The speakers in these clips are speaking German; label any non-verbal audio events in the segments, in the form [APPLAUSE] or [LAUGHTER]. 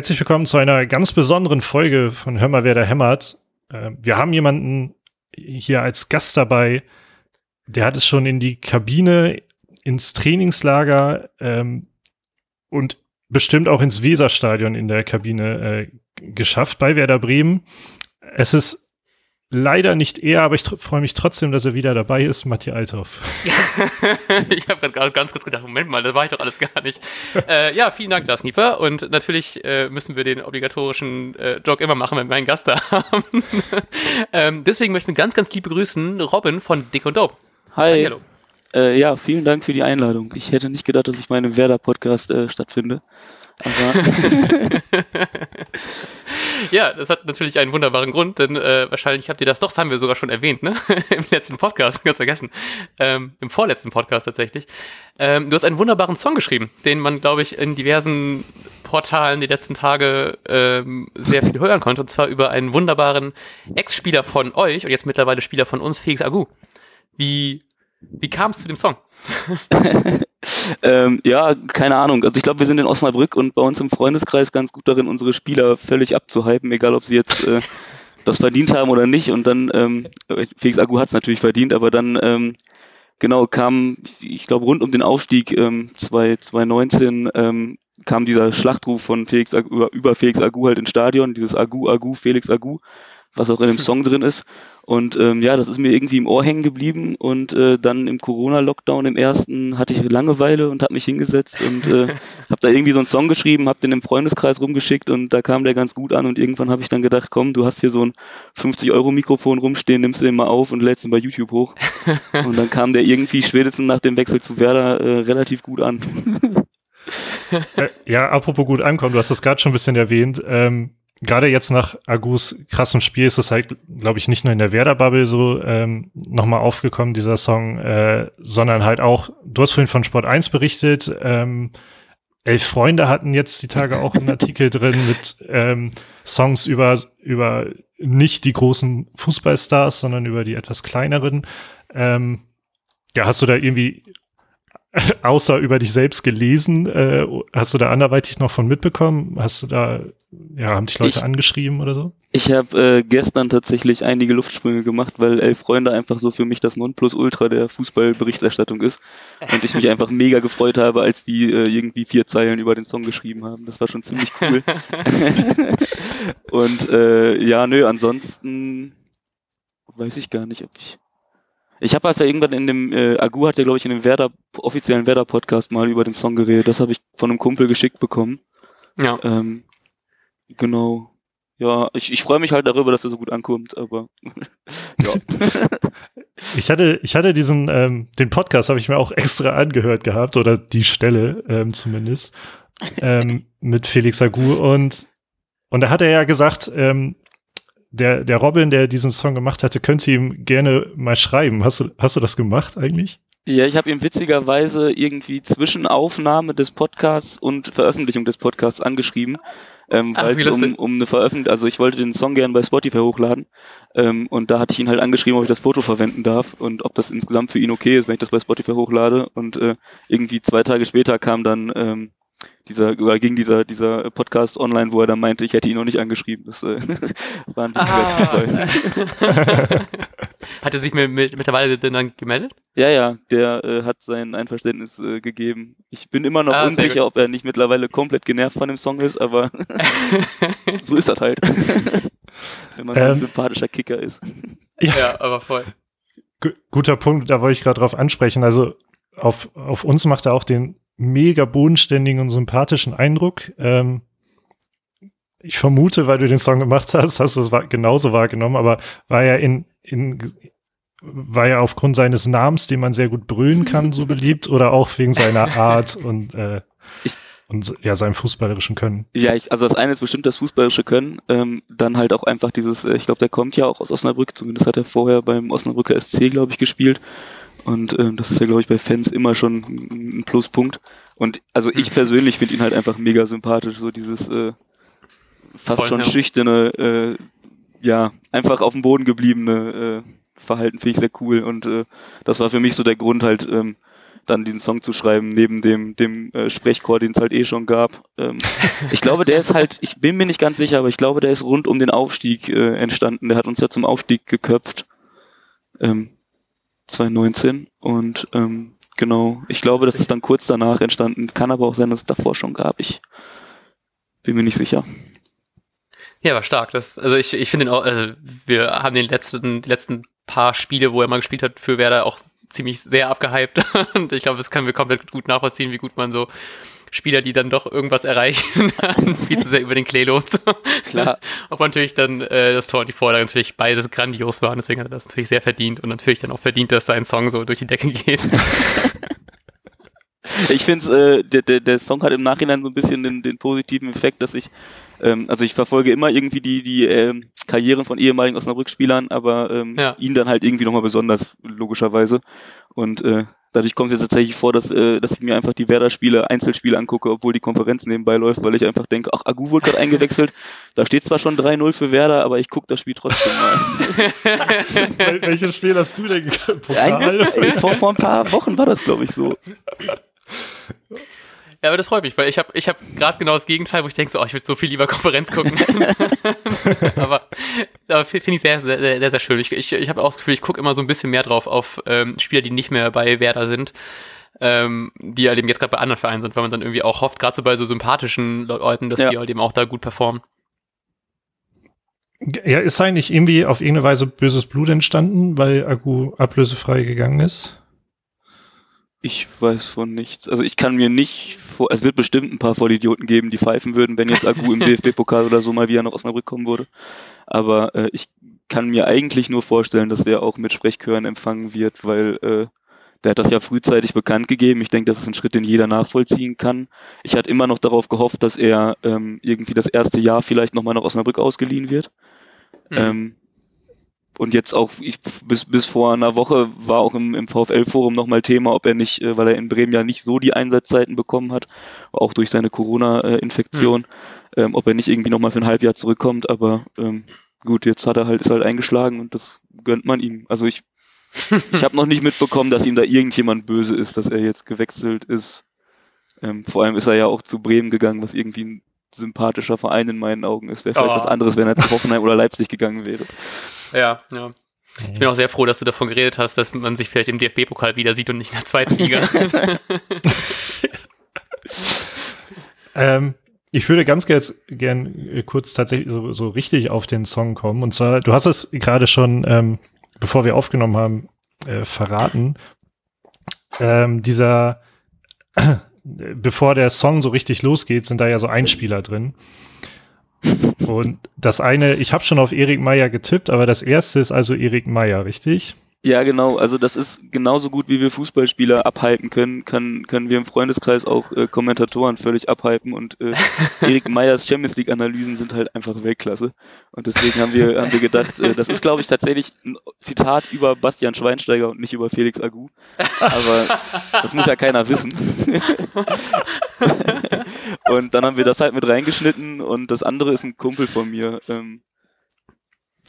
Herzlich willkommen zu einer ganz besonderen Folge von Hör mal, wer da hämmert. Äh, wir haben jemanden hier als Gast dabei, der hat es schon in die Kabine, ins Trainingslager ähm, und bestimmt auch ins Weserstadion in der Kabine äh, geschafft bei Werder Bremen. Es ist leider nicht er, aber ich freue mich trotzdem, dass er wieder dabei ist, Matthias Althoff. [LAUGHS] ich habe gerade ganz kurz gedacht, Moment mal, das war ich doch alles gar nicht. äh, ja, vielen Dank, Lars Nieper. Und natürlich äh, müssen wir den obligatorischen äh, Jog immer machen, wenn wir einen Gast da haben. [LAUGHS] ähm, deswegen möchten wir ganz, ganz lieb begrüßen Robin von Dick und Dope. Hi. Hallo. Äh, ja, vielen Dank für die Einladung. Ich hätte nicht gedacht, dass ich meinem Werder-Podcast äh, stattfinde. [LAUGHS] [LAUGHS] ja, das hat natürlich einen wunderbaren Grund, denn äh, wahrscheinlich habt ihr das, doch, das haben wir sogar schon erwähnt, ne? [LAUGHS] Im letzten Podcast, [LAUGHS] ganz vergessen. Ähm, Im vorletzten Podcast tatsächlich. Ähm, du hast einen wunderbaren Song geschrieben, den man, glaube ich, in diversen Portalen die letzten Tage ähm, sehr viel hören konnte, und zwar über einen wunderbaren Ex-Spieler von euch und jetzt mittlerweile Spieler von uns, Felix Agu. Wie, wie kam es zu dem Song? [LAUGHS] ähm, ja, keine Ahnung. Also ich glaube, wir sind in Osnabrück und bei uns im Freundeskreis ganz gut darin, unsere Spieler völlig abzuhypen, egal ob sie jetzt äh, [LAUGHS] das verdient haben oder nicht. Und dann, ähm, Felix Agu hat es natürlich verdient, aber dann ähm, genau kam, ich glaube, rund um den Aufstieg ähm, 2019 ähm, kam dieser Schlachtruf von Felix Agu, über, über Felix Agu halt ins Stadion, dieses Agu, Agu, Felix Agu, was auch in dem [LAUGHS] Song drin ist. Und ähm, ja, das ist mir irgendwie im Ohr hängen geblieben. Und äh, dann im Corona-Lockdown im ersten hatte ich Langeweile und habe mich hingesetzt und äh, [LAUGHS] habe da irgendwie so einen Song geschrieben, habe den im Freundeskreis rumgeschickt und da kam der ganz gut an. Und irgendwann habe ich dann gedacht, komm, du hast hier so ein 50-Euro-Mikrofon rumstehen, nimmst den mal auf und lädst ihn bei YouTube hoch. [LAUGHS] Und dann kam der irgendwie spätestens nach dem Wechsel zu Werder äh, relativ gut an. [LAUGHS] Äh, ja, apropos gut ankommen, du hast das gerade schon ein bisschen erwähnt. Ähm, gerade jetzt nach Agus krassem Spiel ist es halt, glaube ich, nicht nur in der Werder-Bubble so ähm, nochmal aufgekommen, dieser Song, äh, sondern halt auch, du hast vorhin von Sport 1 berichtet, ähm, Elf Freunde hatten jetzt die Tage auch einen Artikel [LAUGHS] drin mit ähm, Songs über, über nicht die großen Fußballstars, sondern über die etwas kleineren. Ähm, ja, hast du da irgendwie [LAUGHS] außer über dich selbst gelesen? Äh, hast du da anderweitig noch von mitbekommen? Hast du da, ja, haben dich Leute ich, angeschrieben oder so? Ich habe äh, gestern tatsächlich einige Luftsprünge gemacht, weil Elf Freunde einfach so für mich das Nonplusultra der Fußballberichterstattung ist. Und ich mich [LAUGHS] einfach mega gefreut habe, als die äh, irgendwie vier Zeilen über den Song geschrieben haben. Das war schon ziemlich cool. [LAUGHS] Und äh, ja, nö, ansonsten weiß ich gar nicht, ob ich ich habe also irgendwann in dem, äh, Agu hat ja, glaube ich, in dem Werder, offiziellen Werder-Podcast mal über den Song geredet. Das habe ich von einem Kumpel geschickt bekommen. Ja. Ähm, genau. Ja, ich, ich freue mich halt darüber, dass er so gut ankommt, aber [LAUGHS] ja. ich hatte, ich hatte diesen, ähm, den Podcast habe ich mir auch extra angehört gehabt, oder die Stelle ähm, zumindest, ähm, mit Felix Agu und und da hat er ja gesagt, ähm, der, der Robin, der diesen Song gemacht hatte, könnte ihm gerne mal schreiben. Hast du, hast du das gemacht eigentlich? Ja, ich habe ihm witzigerweise irgendwie zwischen Aufnahme des Podcasts und Veröffentlichung des Podcasts angeschrieben, ähm, weil es um, um eine Veröffentlichung, also ich wollte den Song gerne bei Spotify hochladen ähm, und da hatte ich ihn halt angeschrieben, ob ich das Foto verwenden darf und ob das insgesamt für ihn okay ist, wenn ich das bei Spotify hochlade und äh, irgendwie zwei Tage später kam dann ähm, dieser, oder ging dieser, dieser Podcast online, wo er dann meinte, ich hätte ihn noch nicht angeschrieben. Das äh, [LAUGHS] war ein ah. [LAUGHS] Hat er sich mit, mit, mittlerweile denn dann gemeldet? Ja, ja, der äh, hat sein Einverständnis äh, gegeben. Ich bin immer noch ah, unsicher, ob er nicht mittlerweile komplett genervt von dem Song ist, aber [LAUGHS] so ist das halt. Wenn man ähm, ein sympathischer Kicker ist. Ja, ja aber voll. G guter Punkt, da wollte ich gerade drauf ansprechen. Also auf, auf uns macht er auch den mega bodenständigen und sympathischen Eindruck. Ähm, ich vermute, weil du den Song gemacht hast, hast du es genauso wahrgenommen, aber war ja in, in war ja aufgrund seines Namens, den man sehr gut brüllen kann, so [LAUGHS] beliebt oder auch wegen seiner [LAUGHS] Art und äh, ich, und ja seinem fußballerischen Können. Ja, ich, also das eine ist bestimmt das fußballerische Können, ähm, dann halt auch einfach dieses, äh, ich glaube, der kommt ja auch aus Osnabrück, zumindest hat er vorher beim Osnabrücker SC, glaube ich, gespielt und ähm, das ist ja, glaube ich, bei Fans immer schon ein Pluspunkt. Und also ich mhm. persönlich finde ihn halt einfach mega sympathisch, so dieses äh, fast Voll, schon ja. schüchterne, äh, ja, einfach auf dem Boden gebliebene äh, Verhalten finde ich sehr cool. Und äh, das war für mich so der Grund halt, ähm, dann diesen Song zu schreiben, neben dem, dem äh, Sprechchor, den es halt eh schon gab. Ähm, [LAUGHS] ich glaube, der ist halt, ich bin mir nicht ganz sicher, aber ich glaube, der ist rund um den Aufstieg äh, entstanden. Der hat uns ja zum Aufstieg geköpft. Ähm, 2019 und ähm, genau, ich glaube, das ist dann kurz danach entstanden. Kann aber auch sein, dass es davor schon gab. Ich bin mir nicht sicher. Ja, war stark. Das, also ich, ich finde auch, also wir haben den letzten, die letzten paar Spiele, wo er mal gespielt hat, für Werder auch ziemlich sehr abgehypt. [LAUGHS] Und ich glaube, das können wir komplett gut nachvollziehen, wie gut man so Spieler, die dann doch irgendwas erreichen, [LAUGHS] viel zu sehr über den Klee lohnt. Klar. [LAUGHS] Ob natürlich dann äh, das Tor und die Vorlage natürlich beides grandios waren, deswegen hat er das natürlich sehr verdient und natürlich dann auch verdient, dass sein Song so durch die Decke geht. [LAUGHS] Ich finde, äh, der, der, der Song hat im Nachhinein so ein bisschen den, den positiven Effekt, dass ich, ähm, also ich verfolge immer irgendwie die, die ähm, Karrieren von ehemaligen Osnabrück-Spielern, aber ähm, ja. ihn dann halt irgendwie nochmal besonders, logischerweise. Und äh, dadurch kommt es jetzt tatsächlich vor, dass, äh, dass ich mir einfach die Werder-Spiele, Einzelspiele angucke, obwohl die Konferenz nebenbei läuft, weil ich einfach denke, ach, Agu wurde gerade eingewechselt. [LAUGHS] Da steht zwar schon 3-0 für Werder, aber ich gucke das Spiel trotzdem mal. [LAUGHS] Welches Spiel hast du denn? Pokal? Vor, vor ein paar Wochen war das, glaube ich, so. [LAUGHS] Ja, aber das freut mich, weil ich habe ich hab gerade genau das Gegenteil, wo ich denke, so, oh, ich würde so viel lieber Konferenz gucken. [LAUGHS] aber aber finde ich sehr, sehr, sehr, sehr schön. Ich, ich, ich habe auch das Gefühl, ich gucke immer so ein bisschen mehr drauf auf ähm, Spieler, die nicht mehr bei Werder sind, ähm, die halt eben jetzt gerade bei anderen Vereinen sind, weil man dann irgendwie auch hofft, gerade so bei so sympathischen Leuten, dass ja. die halt eben auch da gut performen. Ja, ist eigentlich irgendwie auf irgendeine Weise böses Blut entstanden, weil Agu ablösefrei gegangen ist? Ich weiß von nichts. Also ich kann mir nicht vor, es wird bestimmt ein paar Vollidioten geben, die pfeifen würden, wenn jetzt Agu im [LAUGHS] DFB-Pokal oder so mal wieder nach Osnabrück kommen würde. Aber äh, ich kann mir eigentlich nur vorstellen, dass der auch mit Sprechchören empfangen wird, weil äh, der hat das ja frühzeitig bekannt gegeben. Ich denke, das ist ein Schritt, den jeder nachvollziehen kann. Ich hatte immer noch darauf gehofft, dass er ähm, irgendwie das erste Jahr vielleicht nochmal nach Osnabrück ausgeliehen wird. Mhm. Ähm, und jetzt auch, ich, bis, bis vor einer Woche war auch im, im VfL-Forum nochmal Thema, ob er nicht, äh, weil er in Bremen ja nicht so die Einsatzzeiten bekommen hat, auch durch seine Corona-Infektion, hm. ähm, ob er nicht irgendwie nochmal für ein Halbjahr zurückkommt. Aber ähm, gut, jetzt hat er halt, ist halt eingeschlagen und das gönnt man ihm. Also ich, [LAUGHS] ich habe noch nicht mitbekommen, dass ihm da irgendjemand böse ist, dass er jetzt gewechselt ist. Ähm, vor allem ist er ja auch zu Bremen gegangen, was irgendwie ein sympathischer Verein in meinen Augen ist. Wäre vielleicht oh. was anderes, wenn er zu Hoffenheim oder Leipzig gegangen wäre. Ja, ja. Ich bin auch sehr froh, dass du davon geredet hast, dass man sich vielleicht im DFB-Pokal wieder sieht und nicht in der zweiten Liga. [LAUGHS] ähm, ich würde ganz gern, gern kurz tatsächlich so, so richtig auf den Song kommen. Und zwar, du hast es gerade schon, ähm, bevor wir aufgenommen haben, äh, verraten. Ähm, dieser, bevor der Song so richtig losgeht, sind da ja so Einspieler drin. Und das eine, ich habe schon auf Erik Meyer getippt, aber das erste ist also Erik Meyer, richtig? Ja, genau. Also das ist genauso gut, wie wir Fußballspieler abhypen können, können, können wir im Freundeskreis auch äh, Kommentatoren völlig abhypen und äh, [LAUGHS] Erik Meyers Champions League Analysen sind halt einfach Weltklasse. Und deswegen haben wir, haben wir gedacht, äh, das ist glaube ich tatsächlich ein Zitat über Bastian Schweinsteiger und nicht über Felix Agu. Aber das muss ja keiner wissen. [LAUGHS] und dann haben wir das halt mit reingeschnitten und das andere ist ein Kumpel von mir. Ähm,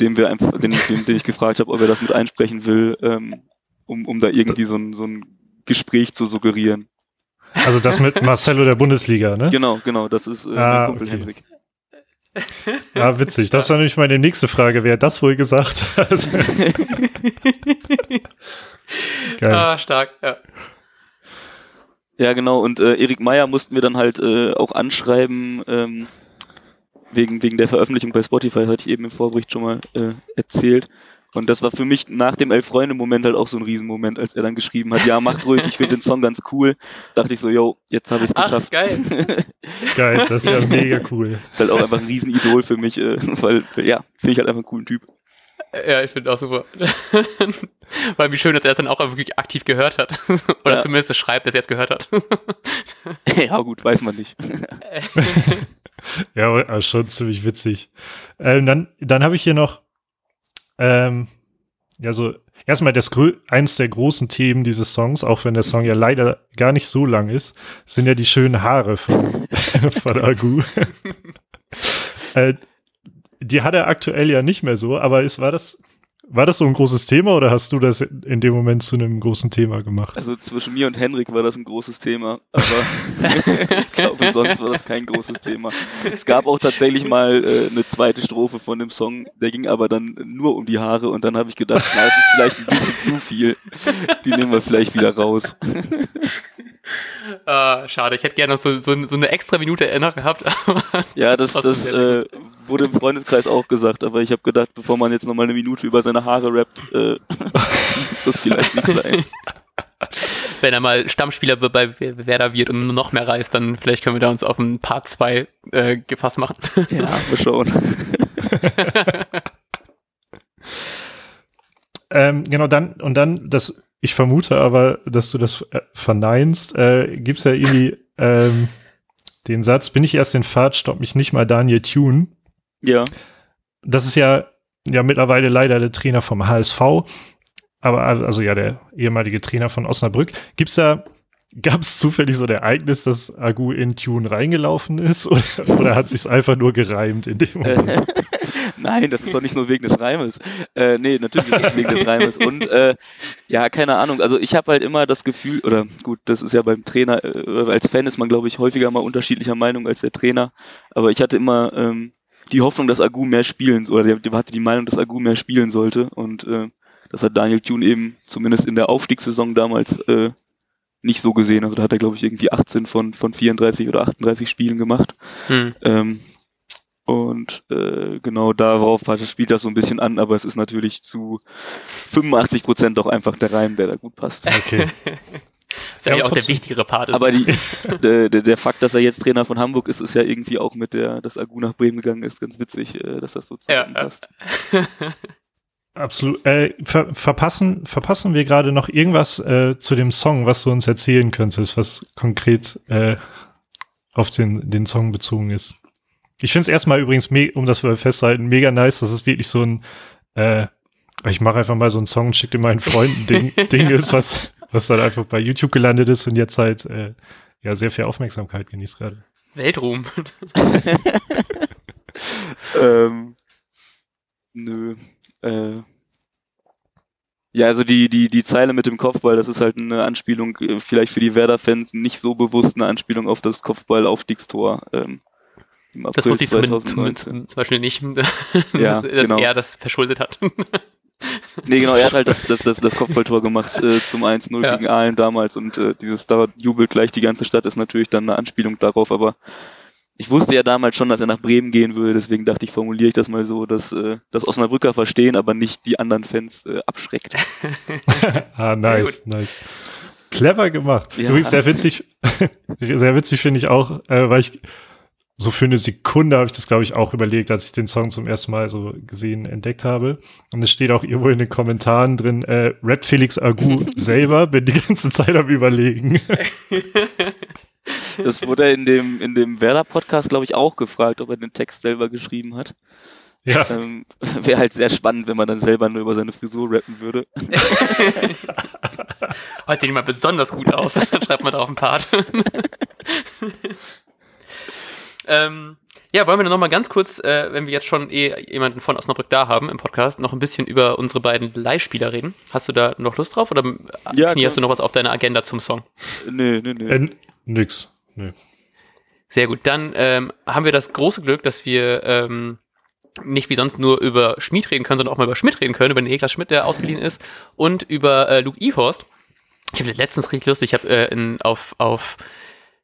dem wir einfach, den, den, den ich gefragt habe, ob er das mit einsprechen will, ähm, um, um da irgendwie so ein, so ein Gespräch zu suggerieren. Also das mit Marcelo der Bundesliga, ne? Genau, genau, das ist äh, ah, mein Kumpel okay. Hendrik. Ja, witzig. Das war nämlich meine nächste Frage. Wer hat das wohl gesagt hat? [LAUGHS] Geil. Ah, stark, ja. Ja, genau. Und äh, Erik Meyer mussten wir dann halt äh, auch anschreiben, ähm, wegen, wegen der Veröffentlichung bei Spotify, hatte ich eben im Vorbericht schon mal äh, erzählt. Und das war für mich nach dem Elf-Freunde-Moment halt auch so ein Riesenmoment, als er dann geschrieben hat, ja, macht ruhig, ich finde den Song ganz cool. Dachte ich so, yo, jetzt habe ich es geschafft. geil. [LAUGHS] geil, das ist ja mega cool. Ist halt auch einfach ein Riesenidol für mich, äh, weil, ja, finde ich halt einfach einen coolen Typ. Ja, ich finde auch super. [LAUGHS] Weil wie schön, dass er es dann auch wirklich aktiv gehört hat. [LAUGHS] Oder ja. zumindest schreibt, dass er es gehört hat. ja, gut, weiß man nicht. [LAUGHS] ja, schon ziemlich witzig. Ähm, dann dann habe ich hier noch, ähm, ja, so erstmal das eins der großen Themen dieses Songs, auch wenn der Song ja leider gar nicht so lang ist, sind ja die schönen Haare von, [LAUGHS] von Agu. [LAUGHS] äh, die hat er aktuell ja nicht mehr so, aber es war das, war das so ein großes Thema oder hast du das in dem Moment zu einem großen Thema gemacht? Also zwischen mir und Henrik war das ein großes Thema, aber [LAUGHS] ich glaube, sonst war das kein großes Thema. Es gab auch tatsächlich mal äh, eine zweite Strophe von dem Song, der ging aber dann nur um die Haare und dann habe ich gedacht, na, das ist vielleicht ein bisschen zu viel. Die nehmen wir vielleicht wieder raus. Uh, schade, ich hätte gerne noch so, so, so, eine extra Minute erinnert gehabt. ja, das, das äh, wurde im Freundeskreis auch gesagt, aber ich habe gedacht, bevor man jetzt nochmal eine Minute über seine Haare rappt, äh, [LAUGHS] muss das vielleicht nicht sein. Wenn er mal Stammspieler bei Werder wird und noch mehr reist, dann vielleicht können wir da uns auf ein Part 2 äh, gefasst machen. Ja, [LAUGHS] mal schauen. ähm, genau, dann, und dann das ich vermute aber, dass du das äh, verneinst. Äh, gibt's ja irgendwie ähm, den Satz, bin ich erst in Fahrt, stopp mich nicht mal Daniel Thune. Ja. Das ist ja, ja mittlerweile leider der Trainer vom HSV, aber also ja der ehemalige Trainer von Osnabrück. Gibt's da Gab es zufällig so ein Ereignis, dass Agu in Tune reingelaufen ist [LAUGHS] oder, oder hat sich's einfach nur gereimt in dem Moment? [LAUGHS] Nein, das ist doch nicht nur wegen des Reimes. Äh, nee, natürlich ist das wegen des Reimes. Und äh, ja, keine Ahnung. Also ich habe halt immer das Gefühl, oder gut, das ist ja beim Trainer, äh, als Fan ist man, glaube ich, häufiger mal unterschiedlicher Meinung als der Trainer. Aber ich hatte immer ähm, die Hoffnung, dass Agu mehr spielen, oder der, der hatte die Meinung, dass Agu mehr spielen sollte. Und äh, das hat Daniel Thune eben zumindest in der Aufstiegssaison damals äh, nicht so gesehen. Also da hat er, glaube ich, irgendwie 18 von, von 34 oder 38 Spielen gemacht. Hm. Ähm, und äh, genau darauf hat, spielt das so ein bisschen an, aber es ist natürlich zu 85 Prozent doch einfach der Reim, der da gut passt. Okay. [LAUGHS] Das ist ja, ja auch der wichtigere Part. Ist aber die, [LAUGHS] der, der, Fakt, dass er jetzt Trainer von Hamburg ist, ist ja irgendwie auch mit der, dass Agu nach Bremen gegangen ist, ganz witzig, äh, dass das so zusammenpasst. Ja. [LAUGHS] Absolut. Äh, ver verpassen, verpassen wir gerade noch irgendwas äh, zu dem Song, was du uns erzählen könntest, was konkret äh, auf den, den Song bezogen ist? Ich finde es erstmal übrigens, um das festzuhalten, mega nice, dass es wirklich so ein, äh, ich mache einfach mal so einen Song und schicke meinen Freunden Ding, [LAUGHS] Ding ist, was, was dann einfach bei YouTube gelandet ist und jetzt halt äh, ja sehr viel Aufmerksamkeit genießt gerade. Weltruhm. [LAUGHS] ähm, nö. Äh, ja, also die, die, die Zeile mit dem Kopfball, das ist halt eine Anspielung, äh, vielleicht für die Werder-Fans nicht so bewusst eine Anspielung auf das Kopfball-Aufstiegstor. Ähm, das wusste ich zumindest, zumindest, zum Beispiel nicht, [LAUGHS] ja, dass, dass genau. er das verschuldet hat. [LAUGHS] nee, genau, er hat halt das, das, das, das Kopfballtor gemacht äh, zum 1-0 ja. gegen Aalen damals und äh, dieses da jubelt gleich die ganze Stadt ist natürlich dann eine Anspielung darauf, aber ich wusste ja damals schon, dass er nach Bremen gehen würde, deswegen dachte ich, formuliere ich das mal so, dass äh, das Osnabrücker verstehen, aber nicht die anderen Fans äh, abschreckt. [LAUGHS] ah, nice, nice. Clever gemacht. Ja. Übrigens sehr witzig, [LAUGHS] sehr witzig finde ich auch, äh, weil ich so für eine Sekunde habe ich das, glaube ich, auch überlegt, als ich den Song zum ersten Mal so gesehen, entdeckt habe. Und es steht auch irgendwo in den Kommentaren drin, äh, Red Felix Agu [LAUGHS] selber bin die ganze Zeit am überlegen. Das wurde in dem, in dem Werder-Podcast, glaube ich, auch gefragt, ob er den Text selber geschrieben hat. Ja. Ähm, [LAUGHS] Wäre halt sehr spannend, wenn man dann selber nur über seine Frisur rappen würde. [LAUGHS] Heute sieht jemand besonders gut aus, dann schreibt man da auf den Part. Ähm, ja, wollen wir noch mal ganz kurz, äh, wenn wir jetzt schon eh jemanden von Osnabrück da haben im Podcast, noch ein bisschen über unsere beiden Leihspieler reden. Hast du da noch Lust drauf oder ja, hast du noch was auf deiner Agenda zum Song? Nee, nee, nee. Äh, nix. Nee. Sehr gut. Dann ähm, haben wir das große Glück, dass wir ähm, nicht wie sonst nur über Schmid reden können, sondern auch mal über Schmidt reden können, über den Niklas Schmidt, der ausgeliehen ist, und über äh, Luke Ehorst. Ich habe letztens richtig lustig, ich habe äh, auf, auf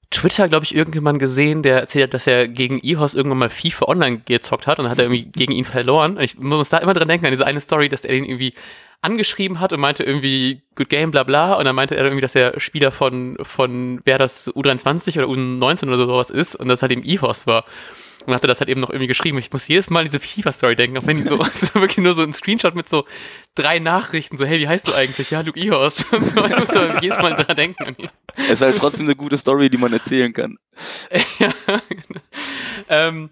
Twitter, glaube ich, irgendjemand gesehen, der erzählt hat, dass er gegen Ehorst irgendwann mal FIFA online gezockt hat und dann hat er irgendwie gegen ihn verloren. Ich muss da immer dran denken, an diese eine Story, dass er ihn irgendwie angeschrieben hat und meinte irgendwie Good Game, bla bla. Und dann meinte er irgendwie, dass er Spieler von, von wer das U23 oder U19 oder sowas ist und das halt eben E-Horse war. Und hatte das halt eben noch irgendwie geschrieben. Ich muss jedes Mal an diese FIFA-Story denken, auch wenn die so, [LAUGHS] so wirklich nur so ein Screenshot mit so drei Nachrichten, so, hey, wie heißt du eigentlich? Ja, Luke Ihorst. Und [LAUGHS] so, ich muss da jedes Mal dran denken. Es ist halt trotzdem eine gute Story, die man erzählen kann. [LAUGHS] ja, genau. ähm,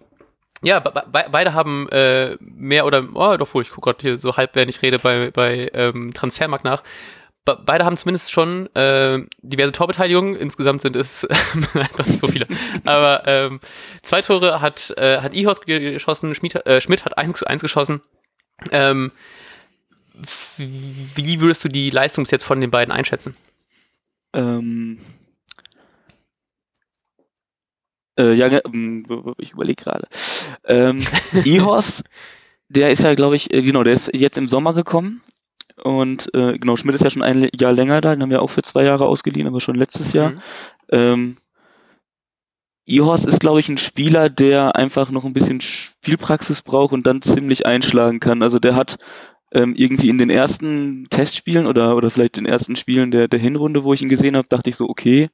ja, be be beide haben äh, mehr oder, oh, doch wohl, ich gucke gerade hier so halb, während ich rede, bei, bei ähm, Transfermarkt nach. Be beide haben zumindest schon äh, diverse Torbeteiligungen. Insgesamt sind es [LAUGHS] doch nicht so viele. Aber ähm, zwei Tore hat, äh, hat Ihos geschossen, Schmidt, äh, Schmidt hat eins, eins geschossen. Ähm, wie würdest du die Leistung jetzt von den beiden einschätzen? Ähm, äh, ja, ähm, ich überlege gerade. Ähm, [LAUGHS] Ihorst, der ist ja, glaube ich, äh, genau, der ist jetzt im Sommer gekommen. Und äh, genau, Schmidt ist ja schon ein Jahr länger da, den haben wir auch für zwei Jahre ausgeliehen, aber schon letztes Jahr. Mhm. Ähm, Ihorst ist, glaube ich, ein Spieler, der einfach noch ein bisschen Spielpraxis braucht und dann ziemlich einschlagen kann. Also der hat ähm, irgendwie in den ersten Testspielen oder, oder vielleicht den ersten Spielen der, der Hinrunde, wo ich ihn gesehen habe, dachte ich so, okay,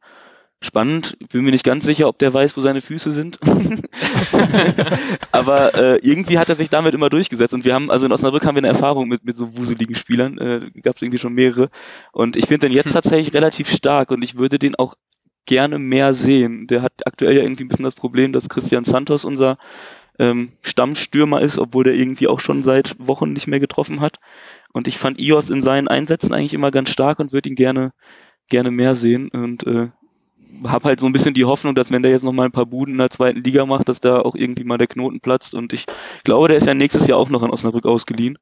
spannend. Bin mir nicht ganz sicher, ob der weiß, wo seine Füße sind. [LAUGHS] Aber äh, irgendwie hat er sich damit immer durchgesetzt. Und wir haben, also in Osnabrück haben wir eine Erfahrung mit, mit so wuseligen Spielern. Äh, Gab es irgendwie schon mehrere. Und ich finde den jetzt [LAUGHS] tatsächlich relativ stark und ich würde den auch gerne mehr sehen. Der hat aktuell ja irgendwie ein bisschen das Problem, dass Christian Santos unser ähm, Stammstürmer ist, obwohl der irgendwie auch schon seit Wochen nicht mehr getroffen hat. Und ich fand Ios in seinen Einsätzen eigentlich immer ganz stark und würde ihn gerne, gerne mehr sehen. Und äh, habe halt so ein bisschen die Hoffnung, dass wenn der jetzt noch mal ein paar Buden in der zweiten Liga macht, dass da auch irgendwie mal der Knoten platzt. Und ich glaube, der ist ja nächstes Jahr auch noch an Osnabrück ausgeliehen.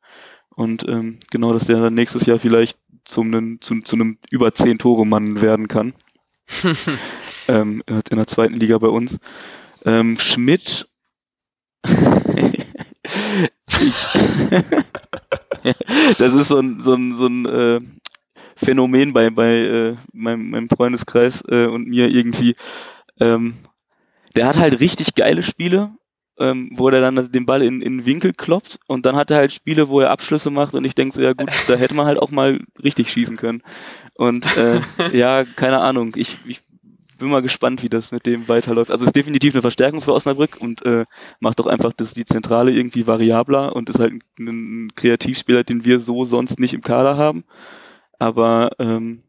Und ähm, genau, dass der dann nächstes Jahr vielleicht zum, zu, zu einem über zehn Tore Mann werden kann. [LAUGHS] ähm, in der zweiten Liga bei uns. Ähm, Schmidt. [LAUGHS] [LAUGHS] das ist so ein, so ein, so ein äh, Phänomen bei, bei äh, meinem, meinem Freundeskreis äh, und mir irgendwie. Ähm, der hat halt richtig geile Spiele, ähm, wo er dann den Ball in, in den Winkel kloppt und dann hat er halt Spiele, wo er Abschlüsse macht und ich denke so, ja gut, da hätte man halt auch mal richtig schießen können. Und äh, ja, keine Ahnung, ich, ich bin mal gespannt, wie das mit dem weiterläuft. Also es ist definitiv eine Verstärkung für Osnabrück und äh, macht doch einfach das, die Zentrale irgendwie variabler und ist halt ein, ein Kreativspieler, den wir so sonst nicht im Kader haben. Aber ähm,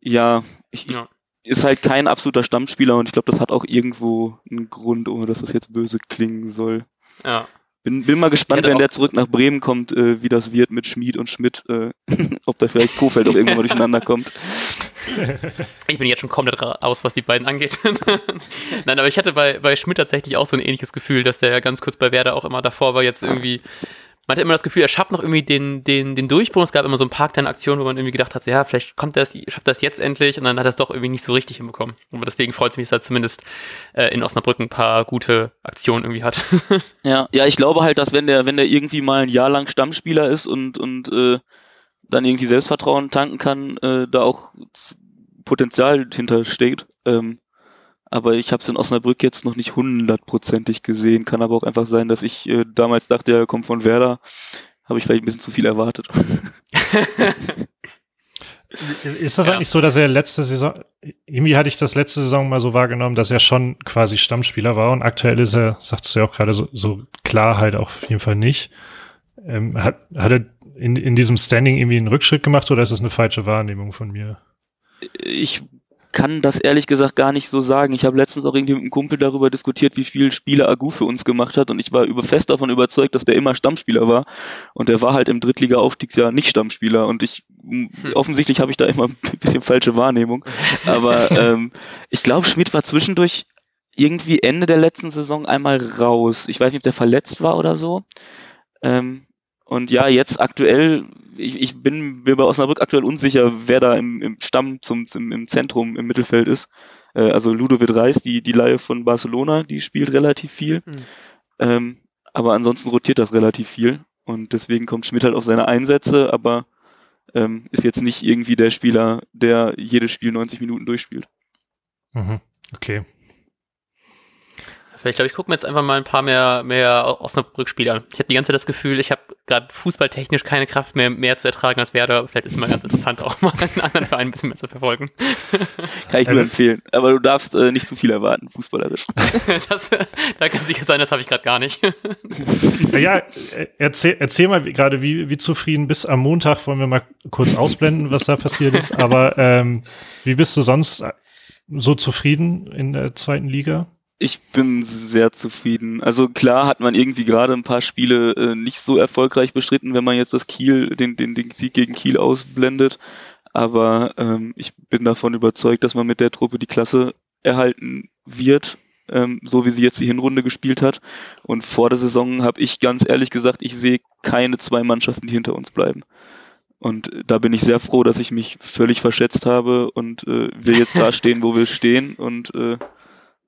ja, ich, ja. ist halt kein absoluter Stammspieler und ich glaube, das hat auch irgendwo einen Grund, ohne dass das jetzt böse klingen soll. Ja. Bin, bin mal gespannt, wenn der zurück nach Bremen kommt, äh, wie das wird mit Schmid und Schmidt, äh, [LAUGHS] ob da vielleicht Kofeld auch irgendwann mal durcheinander kommt. [LAUGHS] Ich bin jetzt schon komplett raus, was die beiden angeht. [LAUGHS] Nein, aber ich hatte bei, bei Schmidt tatsächlich auch so ein ähnliches Gefühl, dass der ja ganz kurz bei Werder auch immer davor war, jetzt irgendwie man hat immer das Gefühl, er schafft noch irgendwie den, den, den Durchbruch. Es gab immer so ein paar kleine Aktionen, wo man irgendwie gedacht hat, so, ja, vielleicht kommt er, schafft das jetzt endlich und dann hat er es doch irgendwie nicht so richtig hinbekommen. Aber deswegen freut es mich, dass er zumindest äh, in Osnabrück ein paar gute Aktionen irgendwie hat. [LAUGHS] ja, ja, ich glaube halt, dass wenn der, wenn der irgendwie mal ein Jahr lang Stammspieler ist und, und äh, dann irgendwie Selbstvertrauen tanken kann, äh, da auch Potenzial hintersteht. Ähm, aber ich habe es in Osnabrück jetzt noch nicht hundertprozentig gesehen. Kann aber auch einfach sein, dass ich äh, damals dachte, er kommt von Werder. Habe ich vielleicht ein bisschen zu viel erwartet. [LAUGHS] Ist das ja. eigentlich so, dass er letzte Saison, irgendwie hatte ich das letzte Saison mal so wahrgenommen, dass er schon quasi Stammspieler war und aktuell ist er, sagst du ja auch gerade, so, so klar halt auch auf jeden Fall nicht. Ähm, hat, hat er in, in diesem Standing irgendwie einen Rückschritt gemacht oder ist das eine falsche Wahrnehmung von mir? Ich kann das ehrlich gesagt gar nicht so sagen. Ich habe letztens auch irgendwie mit einem Kumpel darüber diskutiert, wie viele Spiele Agu für uns gemacht hat und ich war über fest davon überzeugt, dass der immer Stammspieler war und der war halt im Drittliga-Aufstiegsjahr nicht Stammspieler und ich hm. offensichtlich habe ich da immer [LAUGHS] ein bisschen falsche Wahrnehmung, aber [LAUGHS] ähm, ich glaube, Schmidt war zwischendurch irgendwie Ende der letzten Saison einmal raus. Ich weiß nicht, ob der verletzt war oder so. Ähm, und ja, jetzt aktuell, ich, ich bin mir bei Osnabrück aktuell unsicher, wer da im, im Stamm zum, zum, im Zentrum im Mittelfeld ist. Äh, also Ludovic Reis, die, die Laie von Barcelona, die spielt relativ viel. Mhm. Ähm, aber ansonsten rotiert das relativ viel. Und deswegen kommt Schmidt halt auf seine Einsätze, aber ähm, ist jetzt nicht irgendwie der Spieler, der jedes Spiel 90 Minuten durchspielt. Mhm. Okay. Ich glaube, ich gucke mir jetzt einfach mal ein paar mehr, mehr Osnabrück-Spiele an. Ich habe die ganze Zeit das Gefühl, ich habe gerade fußballtechnisch keine Kraft mehr, mehr zu ertragen als Werder. Vielleicht ist es mal ganz interessant, auch mal einen anderen Verein ein bisschen mehr zu verfolgen. [LAUGHS] Kann ich nur empfehlen. Aber du darfst äh, nicht zu viel erwarten, fußballerisch. [LAUGHS] das, da kann sicher sein, das habe ich gerade gar nicht. ja, erzähl, erzähl mal gerade, wie, wie zufrieden bist am Montag, wollen wir mal kurz ausblenden, was da passiert ist. Aber ähm, wie bist du sonst so zufrieden in der zweiten Liga? Ich bin sehr zufrieden. Also klar hat man irgendwie gerade ein paar Spiele äh, nicht so erfolgreich bestritten, wenn man jetzt das Kiel, den, den, den Sieg gegen Kiel ausblendet. Aber ähm, ich bin davon überzeugt, dass man mit der Truppe die Klasse erhalten wird. ähm, so wie sie jetzt die Hinrunde gespielt hat. Und vor der Saison habe ich ganz ehrlich gesagt, ich sehe keine zwei Mannschaften, die hinter uns bleiben. Und da bin ich sehr froh, dass ich mich völlig verschätzt habe und äh, wir jetzt da [LAUGHS] stehen, wo wir stehen und äh,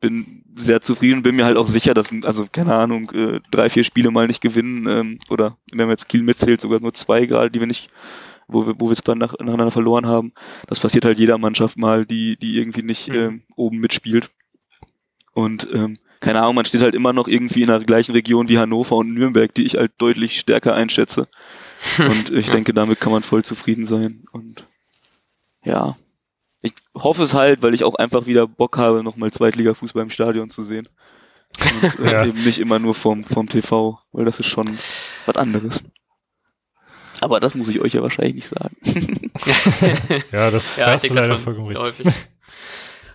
bin sehr zufrieden, bin mir halt auch sicher, dass, also keine Ahnung, äh, drei, vier Spiele mal nicht gewinnen ähm, oder wenn man jetzt Kiel mitzählt, sogar nur zwei gerade, die wir nicht, wo wir, wo wir es nach, nacheinander verloren haben. Das passiert halt jeder Mannschaft mal, die, die irgendwie nicht mhm. ähm, oben mitspielt. Und ähm, keine Ahnung, man steht halt immer noch irgendwie in der gleichen Region wie Hannover und Nürnberg, die ich halt deutlich stärker einschätze. [LAUGHS] Und ich denke, damit kann man voll zufrieden sein. Und ja, hoffe es halt, weil ich auch einfach wieder Bock habe, nochmal Zweitliga-Fußball im Stadion zu sehen. Und äh, [LAUGHS] ja. eben nicht immer nur vom, vom TV, weil das ist schon was anderes. Aber das muss ich euch ja wahrscheinlich nicht sagen. [LAUGHS] ja, das, ja, das ist leider vollkommen richtig.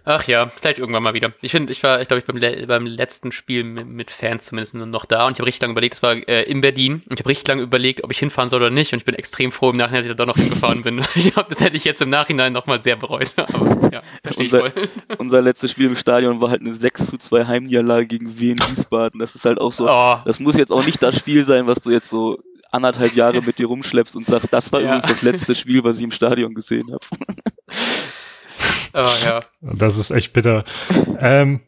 Ach ja, vielleicht irgendwann mal wieder. Ich finde, ich war, ich glaube, ich beim, le beim letzten Spiel mit, mit, Fans zumindest noch da und ich habe richtig lange überlegt, es war äh, in Berlin und ich habe richtig lange überlegt, ob ich hinfahren soll oder nicht und ich bin extrem froh im Nachhinein, dass ich da noch hingefahren bin. [LAUGHS] ich glaube, das hätte ich jetzt im Nachhinein nochmal sehr bereut. [LAUGHS] Aber ja, verstehe unser, ich voll. [LAUGHS] Unser letztes Spiel im Stadion war halt eine 6 zu 2 Heimniederlage gegen Wien Wiesbaden. Das ist halt auch so, oh. das muss jetzt auch nicht das Spiel sein, was du jetzt so anderthalb Jahre mit dir rumschleppst und sagst, das war ja. übrigens das letzte Spiel, was ich im Stadion gesehen habe. Oh, ja. Das ist echt bitter. ähm,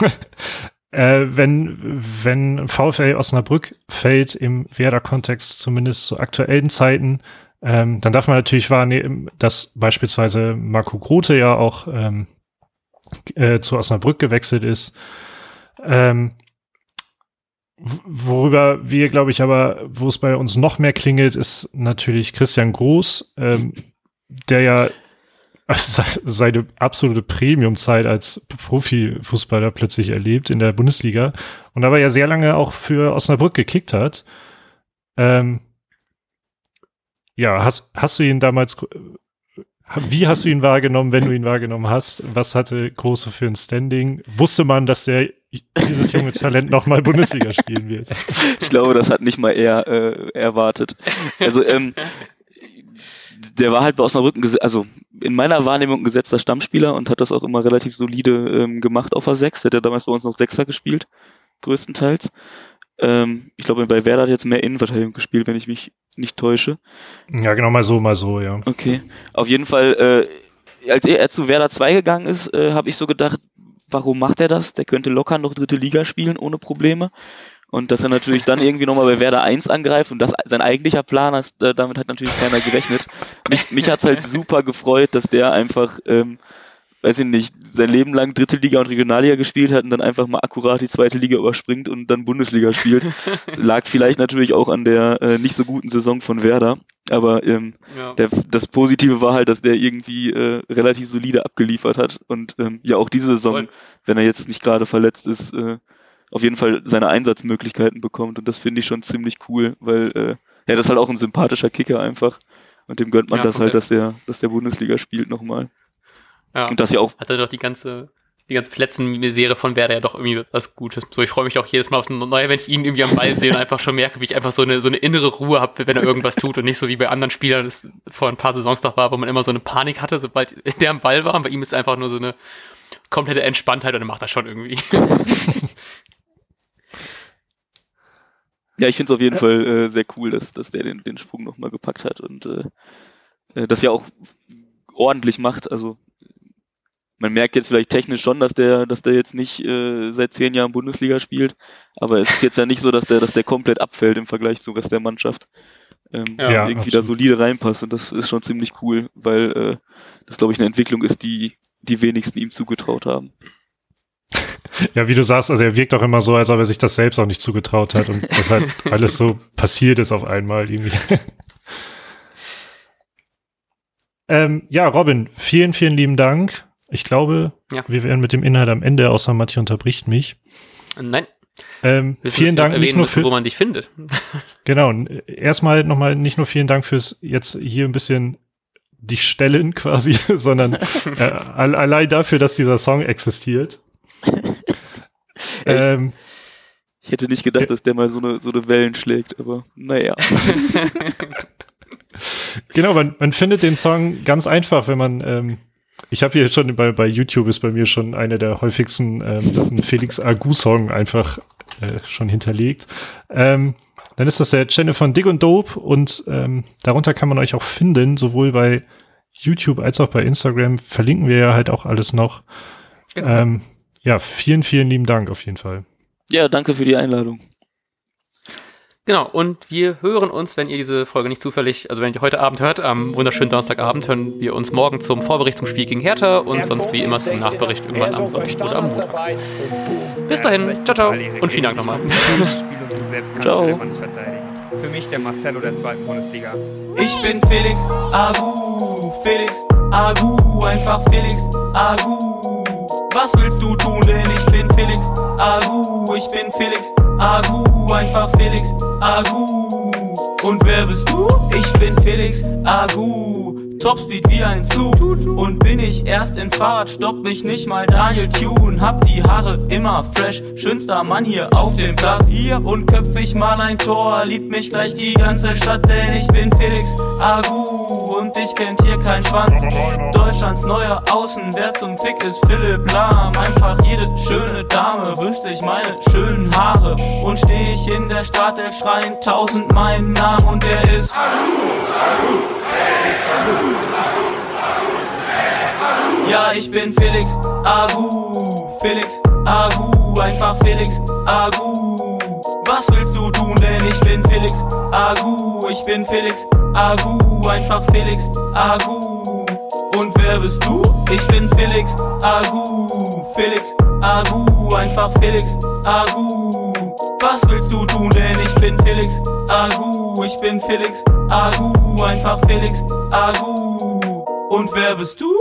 [LAUGHS] äh, wenn, wenn VfL Osnabrück fällt im Werder-Kontext, zumindest zu aktuellen Zeiten, ähm, dann darf man natürlich wahrnehmen, dass beispielsweise Marco Grote ja auch ähm, äh, zu Osnabrück gewechselt ist. Ähm, worüber wir, glaube ich, aber, wo es bei uns noch mehr klingelt, ist natürlich Christian Groß, ähm, der ja seine absolute Premium-Zeit als Profifußballer plötzlich erlebt in der Bundesliga und aber ja sehr lange auch für Osnabrück gekickt hat. Ähm, ja, hast, hast du ihn damals, wie hast du ihn wahrgenommen, wenn du ihn wahrgenommen hast? Was hatte Große für ein Standing? Wusste man, dass der dieses junge Talent nochmal Bundesliga spielen wird? Ich glaube, das hat nicht mal er äh, erwartet. Also ähm, der war halt bei Osnabrück, also in meiner Wahrnehmung ein gesetzter Stammspieler und hat das auch immer relativ solide ähm, gemacht auf a 6. Der hat ja damals bei uns noch Sechser gespielt, größtenteils. Ähm, ich glaube, bei Werder hat jetzt mehr Innenverteidigung gespielt, wenn ich mich nicht täusche. Ja, genau, mal so, mal so, ja. Okay. Auf jeden Fall, äh, als er, er zu Werder 2 gegangen ist, äh, habe ich so gedacht, warum macht er das? Der könnte locker noch dritte Liga spielen ohne Probleme. Und dass er natürlich dann irgendwie nochmal bei Werder 1 angreift und das sein eigentlicher Plan ist, äh, damit hat natürlich keiner gerechnet. Mich, mich hat's halt super gefreut, dass der einfach, ähm, weiß ich nicht, sein Leben lang dritte Liga und Regionalliga gespielt hat und dann einfach mal akkurat die zweite Liga überspringt und dann Bundesliga spielt. [LAUGHS] Lag vielleicht natürlich auch an der äh, nicht so guten Saison von Werder. Aber ähm, ja. der, das Positive war halt, dass der irgendwie äh, relativ solide abgeliefert hat und ähm, ja auch diese Saison, Voll. wenn er jetzt nicht gerade verletzt ist, äh, auf jeden Fall seine Einsatzmöglichkeiten bekommt. Und das finde ich schon ziemlich cool, weil äh, ja, das ist halt auch ein sympathischer Kicker einfach. Und dem gönnt man ja, das halt, dass der, dass der Bundesliga spielt nochmal. Ja. Und das ja auch. Hat er doch die ganze, die ganze Verletzten-Misere von Werder ja doch irgendwie was Gutes. So, ich freue mich auch jedes Mal aufs Neue, wenn ich ihn irgendwie am Ball sehe und einfach schon merke, wie ich einfach so eine, so eine innere Ruhe habe, wenn er irgendwas tut und nicht so wie bei anderen Spielern, das vor ein paar Saisons doch war, wo man immer so eine Panik hatte, sobald [LAUGHS] der am Ball war. Und bei ihm ist einfach nur so eine komplette Entspanntheit und er macht das schon irgendwie. [LAUGHS] Ja, ich finde es auf jeden ja. Fall äh, sehr cool, dass, dass der den, den Sprung nochmal gepackt hat und äh, äh, das ja auch ordentlich macht. Also man merkt jetzt vielleicht technisch schon, dass der, dass der jetzt nicht äh, seit zehn Jahren Bundesliga spielt, aber es ist jetzt ja nicht so, dass der, dass der komplett abfällt im Vergleich zum Rest der Mannschaft. Ähm, ja, irgendwie absolut. da solide reinpasst und das ist schon ziemlich cool, weil äh, das glaube ich eine Entwicklung ist, die die wenigsten ihm zugetraut haben. Ja, wie du sagst, also er wirkt auch immer so, als ob er sich das selbst auch nicht zugetraut hat und [LAUGHS] das halt alles so passiert ist auf einmal irgendwie. [LAUGHS] ähm, ja, Robin, vielen, vielen lieben Dank. Ich glaube, ja. wir werden mit dem Inhalt am Ende, außer Matti unterbricht mich. Nein. Ähm, vielen Dank nicht nur für, wo man dich findet. [LAUGHS] genau. Erstmal nochmal nicht nur vielen Dank fürs jetzt hier ein bisschen die Stellen quasi, sondern äh, allein dafür, dass dieser Song existiert. [LAUGHS] ähm, ich hätte nicht gedacht, dass der mal so eine, so eine Wellen schlägt, aber naja. [LAUGHS] genau, man, man findet den Song ganz einfach, wenn man ähm, Ich habe hier schon bei, bei YouTube ist bei mir schon einer der häufigsten ähm, Felix Agu-Song einfach äh, schon hinterlegt. Ähm, dann ist das der Channel von Dig und Dope und ähm, darunter kann man euch auch finden, sowohl bei YouTube als auch bei Instagram. Verlinken wir ja halt auch alles noch. Genau. Ähm, ja, vielen, vielen lieben Dank auf jeden Fall. Ja, danke für die Einladung. Genau, und wir hören uns, wenn ihr diese Folge nicht zufällig, also wenn ihr heute Abend hört, am wunderschönen Donnerstagabend, hören wir uns morgen zum Vorbericht zum Spiel gegen Hertha und sonst wie immer zum Nachbericht irgendwann am Sonntag oder am Montag. Bis dahin, ciao, ciao und vielen Dank nochmal. Ciao. Für mich der Marcelo der zweiten Bundesliga. Ich bin Felix Agu, Felix Agu, einfach Felix Agu. Was willst du tun, denn ich bin Felix Agu, ich bin Felix Agu, einfach Felix Agu. Und wer bist du? Ich bin Felix Agu. Topspeed wie ein Zug. Und bin ich erst in Fahrt, stoppt mich nicht mal Daniel Tune. Hab die Haare immer fresh, schönster Mann hier auf dem Platz. Hier und köpf ich mal ein Tor, liebt mich gleich die ganze Stadt, denn ich bin Felix Agu. Und ich kennt hier kein Schwanz. Deutschlands neuer Außenwert zum Fick ist Philipp Lahm. Einfach jede schöne Dame wünscht sich meine schönen Haare. Und steh ich in der Startelf schreien tausend meinen Namen und der ist Agu, Agu. Ja, ich bin Felix Agu, Felix Agu, einfach Felix Agu. Was willst du tun, denn ich bin Felix Agu, ich bin Felix Agu, einfach Felix Agu. Und wer bist du? Ich bin Felix Agu, Felix Agu, einfach Felix Agu. Was willst du tun, denn ich bin Felix Agu, ich bin Felix Agu, einfach Felix Agu. Und wer bist du?